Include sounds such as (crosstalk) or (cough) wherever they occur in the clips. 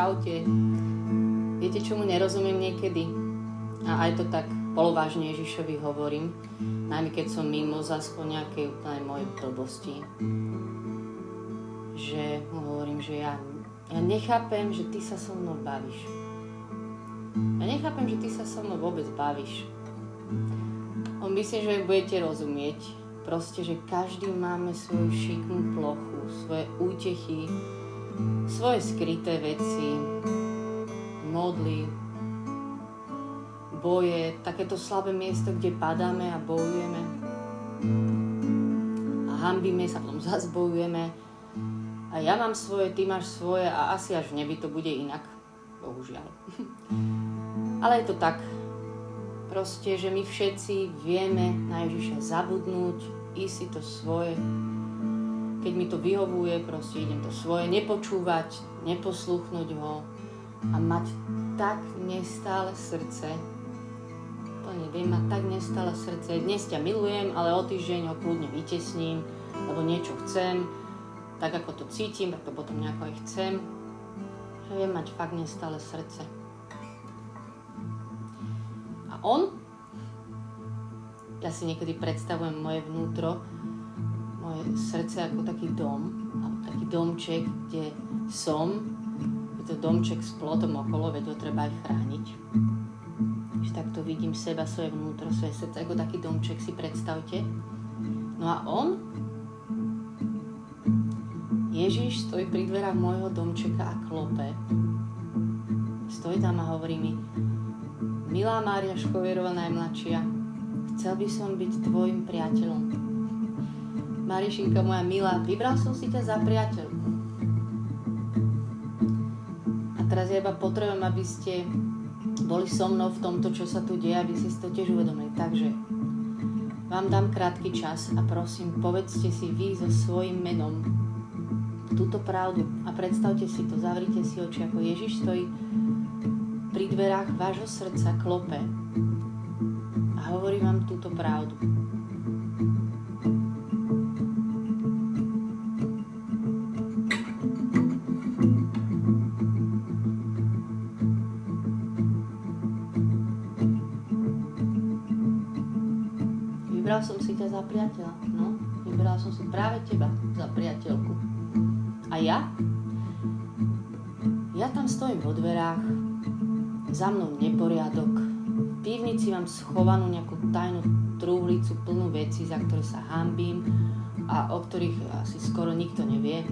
čaute. Viete, čomu nerozumiem niekedy? A aj to tak polovážne Ježišovi hovorím, najmä keď som mimo zas po nejakej úplnej mojej blbosti. Že mu hovorím, že ja, ja nechápem, že ty sa so mnou bavíš. Ja nechápem, že ty sa so mnou vôbec bavíš. On myslí, že budete rozumieť. Proste, že každý máme svoju šiknú plochu, svoje útechy, svoje skryté veci, modly, boje, takéto slabé miesto, kde padáme a bojujeme. A hambíme sa, potom zase. A ja mám svoje, ty máš svoje a asi až v nebi to bude inak. Bohužiaľ. (laughs) Ale je to tak. Proste, že my všetci vieme na Ježiša zabudnúť, ísť si to svoje. Keď mi to vyhovuje, proste idem to svoje, nepočúvať, neposluchnúť ho a mať tak nestále srdce, to neviem, mať tak nestále srdce, dnes ťa milujem, ale o týždeň ho kľudne vytesním, lebo niečo chcem, tak ako to cítim, tak to potom nejako aj chcem, že viem mať fakt nestále srdce. A on, ja si niekedy predstavujem moje vnútro, moje srdce ako taký dom, taký domček, kde som, je to domček s plotom okolo, veď ho treba aj chrániť. Že takto vidím seba, svoje vnútro, svoje srdce, ako taký domček si predstavte. No a on, Ježiš stojí pri dverách môjho domčeka a klope. Stojí tam a hovorí mi, Milá Mária Škovierová najmladšia, chcel by som byť tvojim priateľom. Marišinka moja milá, vybral som si ťa za priateľku. A teraz ja iba potrebujem, aby ste boli so mnou v tomto, čo sa tu deje, aby ste si to tiež uvedomili. Takže vám dám krátky čas a prosím, povedzte si vy so svojím menom túto pravdu a predstavte si to, zavrite si oči, ako Ježiš stojí pri dverách vášho srdca klope a hovorí vám túto pravdu. Za priateľa, no? Vybral som si práve teba za priateľku. A ja? Ja tam stojím vo dverách, za mnou neporiadok, v pivnici mám schovanú nejakú tajnú trúhlicu plnú veci, za ktoré sa hambím a o ktorých asi skoro nikto nevie.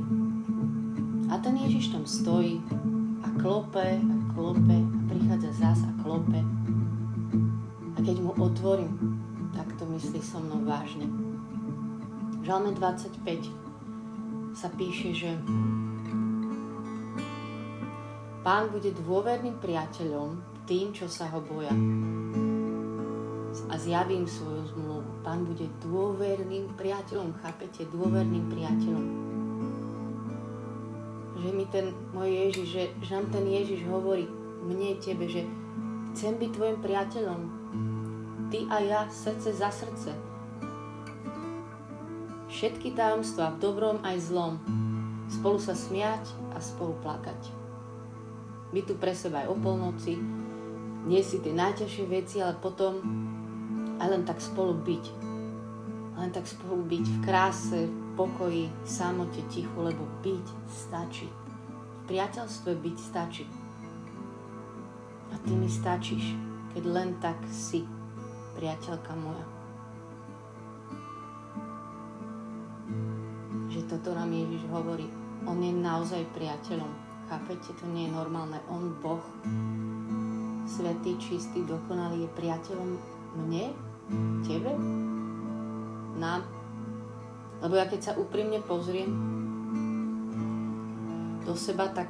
A ten Ježiš tam stojí a klope a klope a prichádza zás a klope. A keď mu otvorím, myslí so mnou vážne. V Žalme 25 sa píše, že Pán bude dôverným priateľom tým, čo sa ho boja. A zjavím svoju zmluvu. Pán bude dôverným priateľom, chápete? Dôverným priateľom. Že mi ten môj Ježiš, že, že nám ten Ježiš hovorí mne, tebe, že chcem byť tvojim priateľom. Ty a ja, srdce za srdce. Všetky tajomstvá v dobrom aj zlom. Spolu sa smiať a spolu plakať byť tu pre seba aj o polnoci, nie si tie najťažšie veci, ale potom aj len tak spolu byť. Len tak spolu byť v kráse, v pokoji, samote, tichu, lebo byť stačí. V priateľstve byť stačí. A ty mi stačíš, keď len tak si, priateľka moja. Že toto nám Ježiš hovorí. On je naozaj priateľom Chápete, to nie je normálne. On, Boh, svetý, čistý, dokonalý, je priateľom mne, tebe, nám. Lebo ja keď sa úprimne pozriem do seba, tak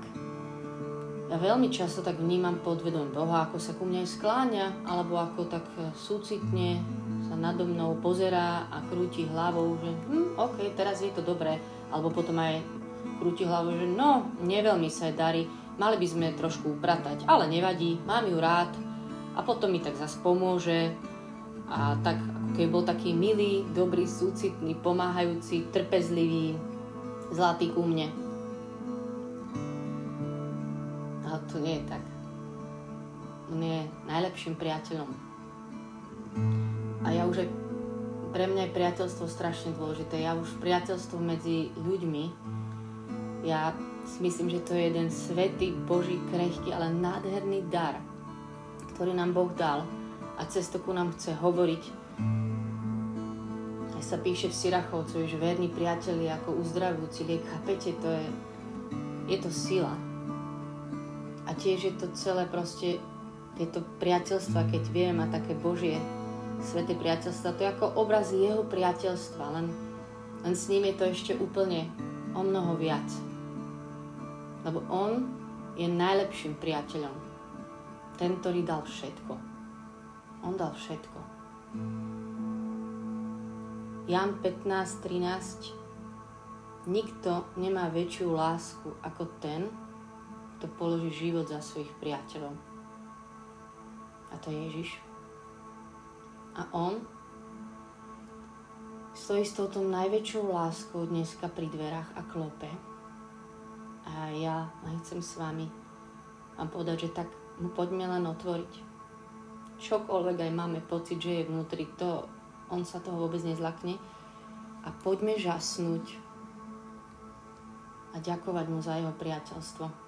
ja veľmi často tak vnímam podvedom Boha, ako sa ku mne skláňa, alebo ako tak súcitne sa nado mnou pozerá a krúti hlavou, že hm, OK, teraz je to dobré. Alebo potom aj krúti hlavu, že no, neveľmi sa darí, mali by sme trošku upratať, ale nevadí, mám ju rád a potom mi tak zase pomôže a tak ako keby bol taký milý, dobrý, súcitný, pomáhajúci, trpezlivý, zlatý ku mne. Ale to nie je tak. On je najlepším priateľom. A ja už aj, pre mňa je priateľstvo strašne dôležité. Ja už priateľstvo medzi ľuďmi, ja si myslím, že to je jeden svetý, boží, krehký, ale nádherný dar, ktorý nám Boh dal a cez nám chce hovoriť. Aj sa píše v Sirachovcu, že verní priatelia ako uzdravujúci liek. Chápete, to je, je to sila. Tiež je to celé proste tieto priateľstva, keď viem, a také Božie sveté priateľstva, to je ako obraz jeho priateľstva, len, len s ním je to ešte úplne o mnoho viac. Lebo on je najlepším priateľom. Ten, ktorý dal všetko. On dal všetko. Jan 15.13 Nikto nemá väčšiu lásku ako ten, kto položí život za svojich priateľov. A to je Ježiš. A on stojí s touto najväčšou láskou dneska pri dverách a klope. A ja chcem s vami vám povedať, že tak mu poďme len otvoriť. Čokoľvek aj máme pocit, že je vnútri, to, on sa toho vôbec nezlakne. A poďme žasnúť a ďakovať mu za jeho priateľstvo.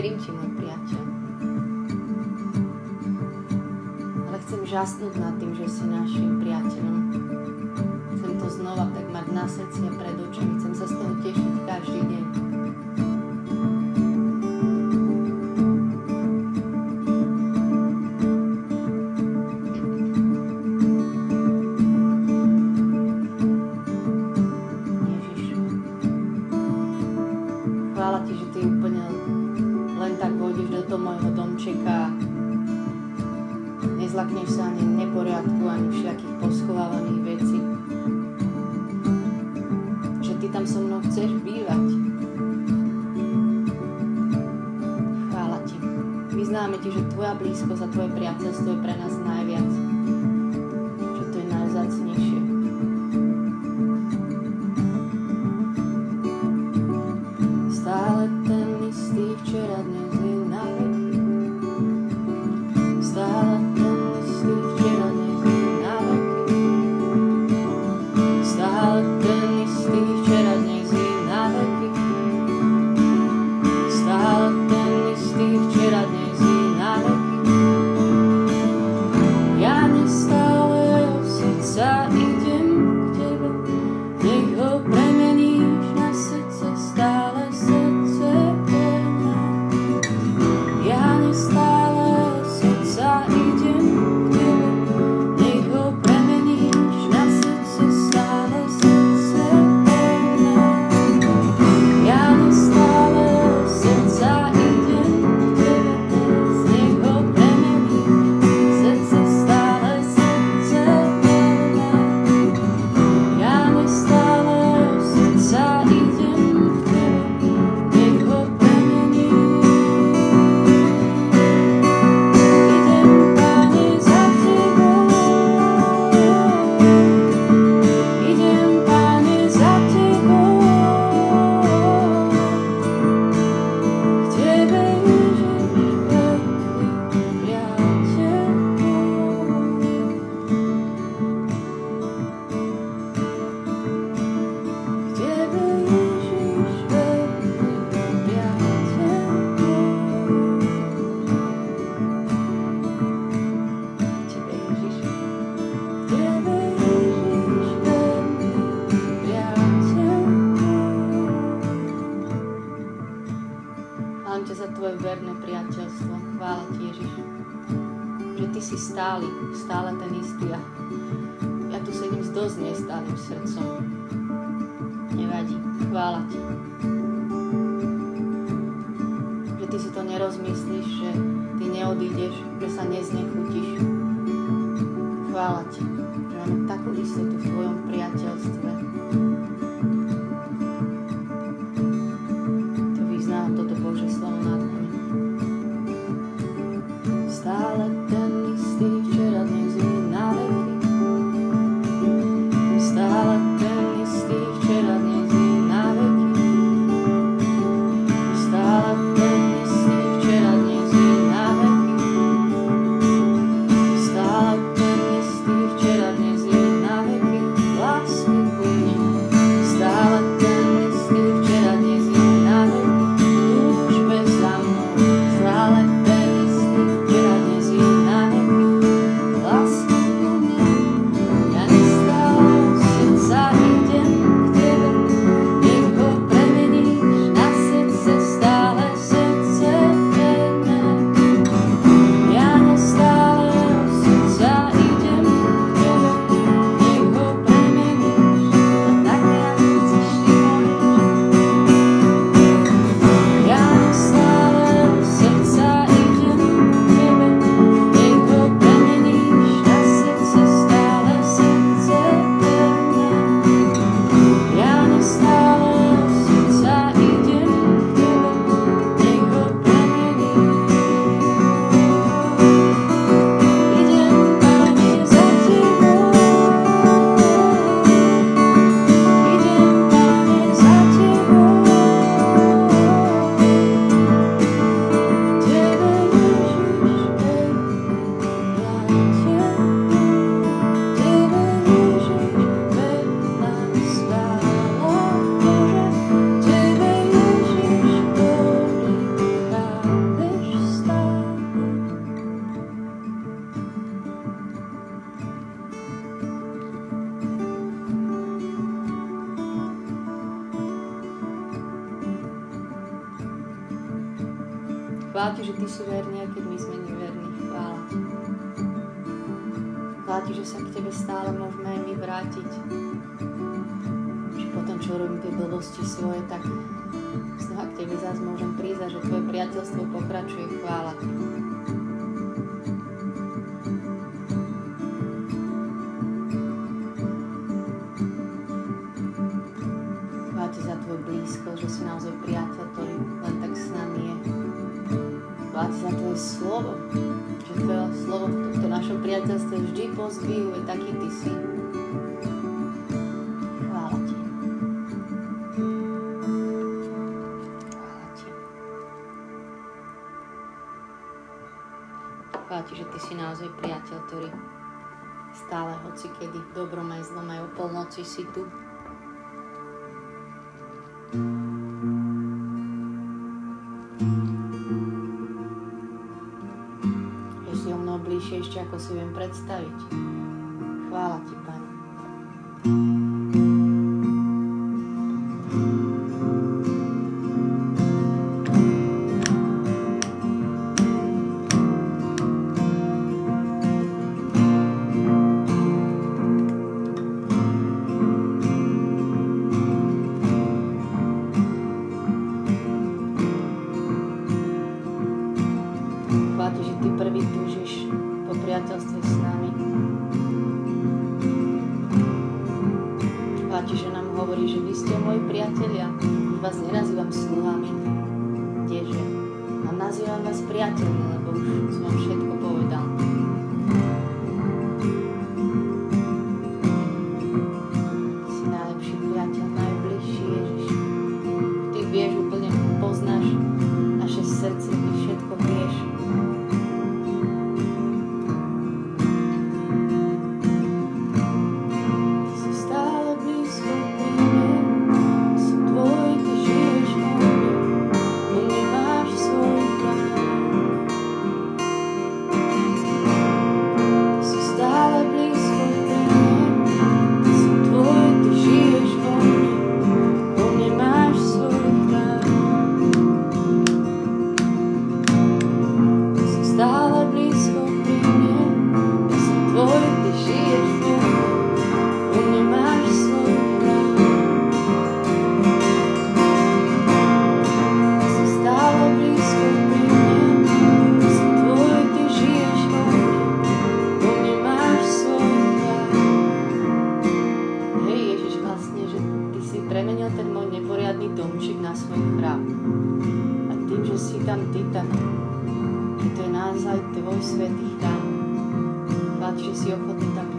Verím ti, môj priateľ. Ale chcem žasnúť nad tým, že si našim priateľom. Istý že máme takú istotu v tvojom priateľstve. Chvála Ti, že Ty si verný, keď my sme neverní. Chvála Ti. Chvála Ti, že sa k Tebe stále môžeme aj my vrátiť. Že potom, čo robím tie blbosti svoje, tak znova k Tebe zás môžem prísť a že Tvoje priateľstvo pokračuje. Chvála Ti. Pozbíjuje, taký Ty si. Chvála Ti. Chvála Ti. Chvála Ti, že Ty si naozaj priateľ, ktorý stále, hoci kedy, v dobrom aj zlom, aj o polnoci si tu. Ako si viem predstaviť. Chvála Ti, Vy ste moji priatelia. Už vás nenazývam sluhami. Kdeže? A nazývam vás priateľmi, lebo už som všetko A tým, že si tam ty, tak ty to je naozaj tvoj svetý chrám. Chlap, že si ochotný tam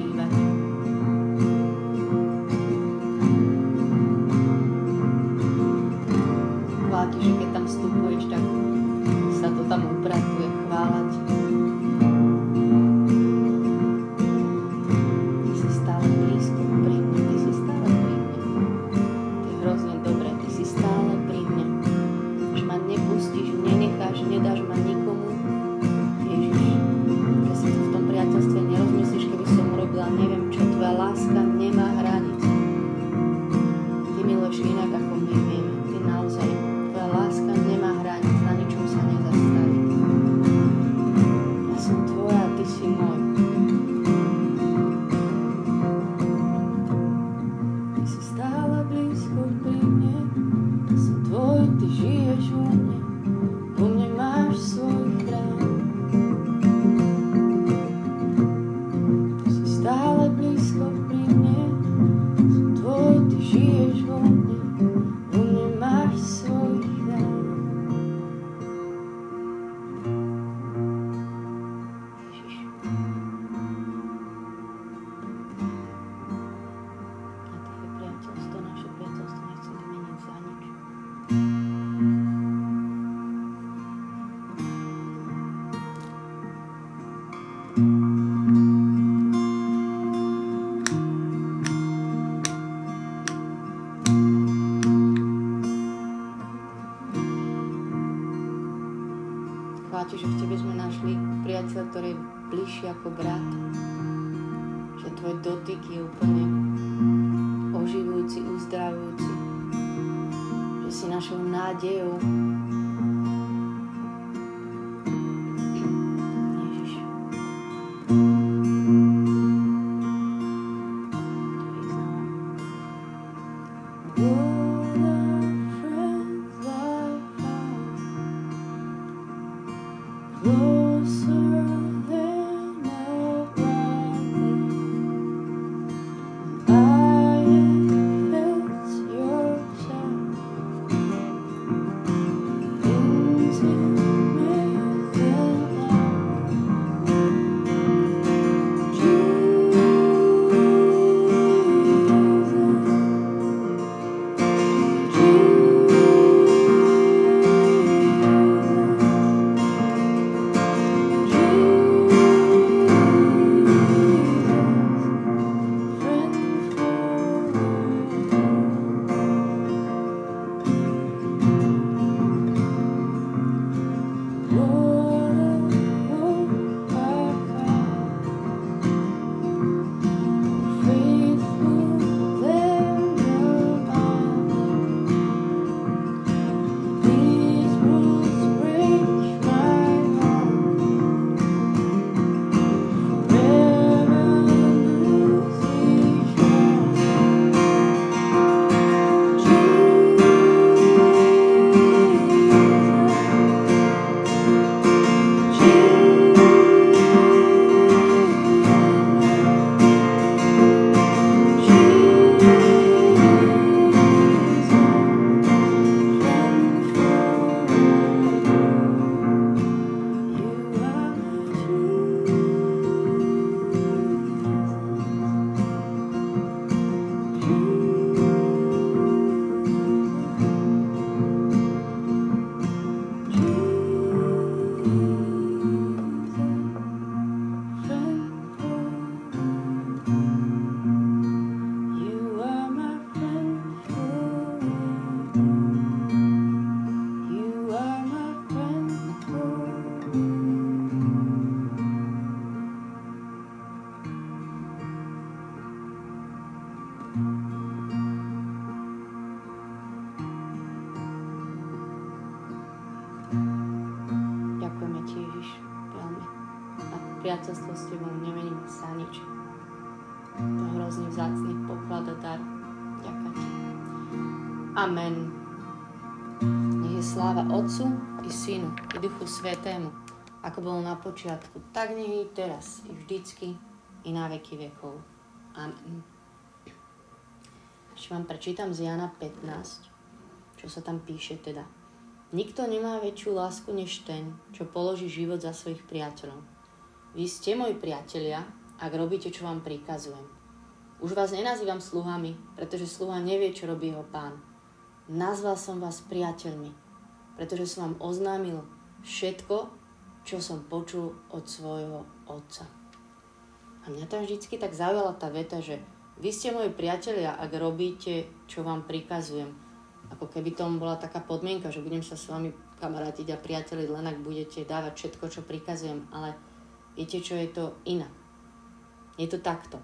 bližší ako brat, že tvoj dotyk je úplne oživujúci, uzdravujúci, že si našou nádejou, Svetému, ako bol na počiatku, tak nech i teraz, i vždycky, i na veky vekov. Amen. Ešte vám prečítam z Jana 15, čo sa tam píše teda. Nikto nemá väčšiu lásku než ten, čo položí život za svojich priateľov. Vy ste moji priatelia, ak robíte, čo vám prikazujem. Už vás nenazývam sluhami, pretože sluha nevie, čo robí jeho pán. Nazval som vás priateľmi, pretože som vám oznámil všetko, čo som počul od svojho otca. A mňa tam vždycky tak zaujala tá veta, že vy ste moji priatelia, ak robíte, čo vám prikazujem. Ako keby tomu bola taká podmienka, že budem sa s vami kamarátiť a priateliť, len ak budete dávať všetko, čo prikazujem. Ale viete, čo je to inak? Je to takto.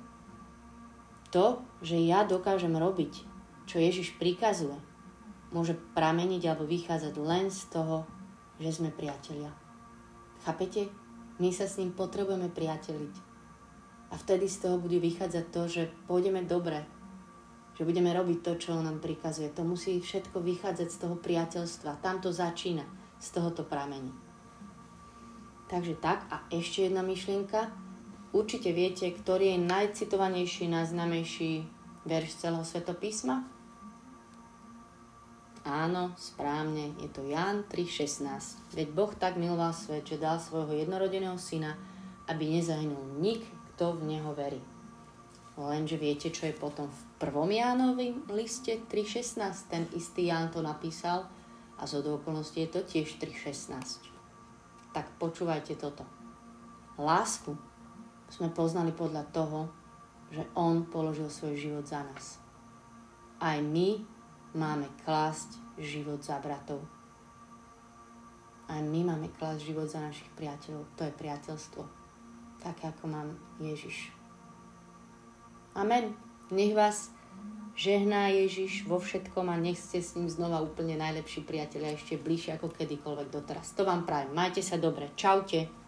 To, že ja dokážem robiť, čo Ježiš prikazuje, môže prameniť alebo vychádzať len z toho, že sme priatelia. Chápete? My sa s ním potrebujeme priateliť. A vtedy z toho bude vychádzať to, že pôjdeme dobre, že budeme robiť to, čo on nám prikazuje. To musí všetko vychádzať z toho priateľstva. Tam to začína, z tohoto pramení. Takže tak, a ešte jedna myšlienka. Určite viete, ktorý je najcitovanejší, najznamejší verš celého svetopísma? Áno, správne, je to Ján 3.16. Veď Boh tak miloval svet, že dal svojho jednorodeného syna, aby nezahynul nik, kto v Neho verí. Lenže viete, čo je potom v prvom Jánovým liste 3.16? Ten istý Ján to napísal a zo do okolností je to tiež 3.16. Tak počúvajte toto. Lásku sme poznali podľa toho, že On položil svoj život za nás. Aj my máme klásť život za bratov. Aj my máme klásť život za našich priateľov. To je priateľstvo také ako mám Ježiš. Amen. Nech vás žehná Ježiš vo všetkom a nech ste s ním znova úplne najlepší priatelia ešte bližšie ako kedykoľvek doteraz. To vám prajem. Majte sa dobre. Čaute.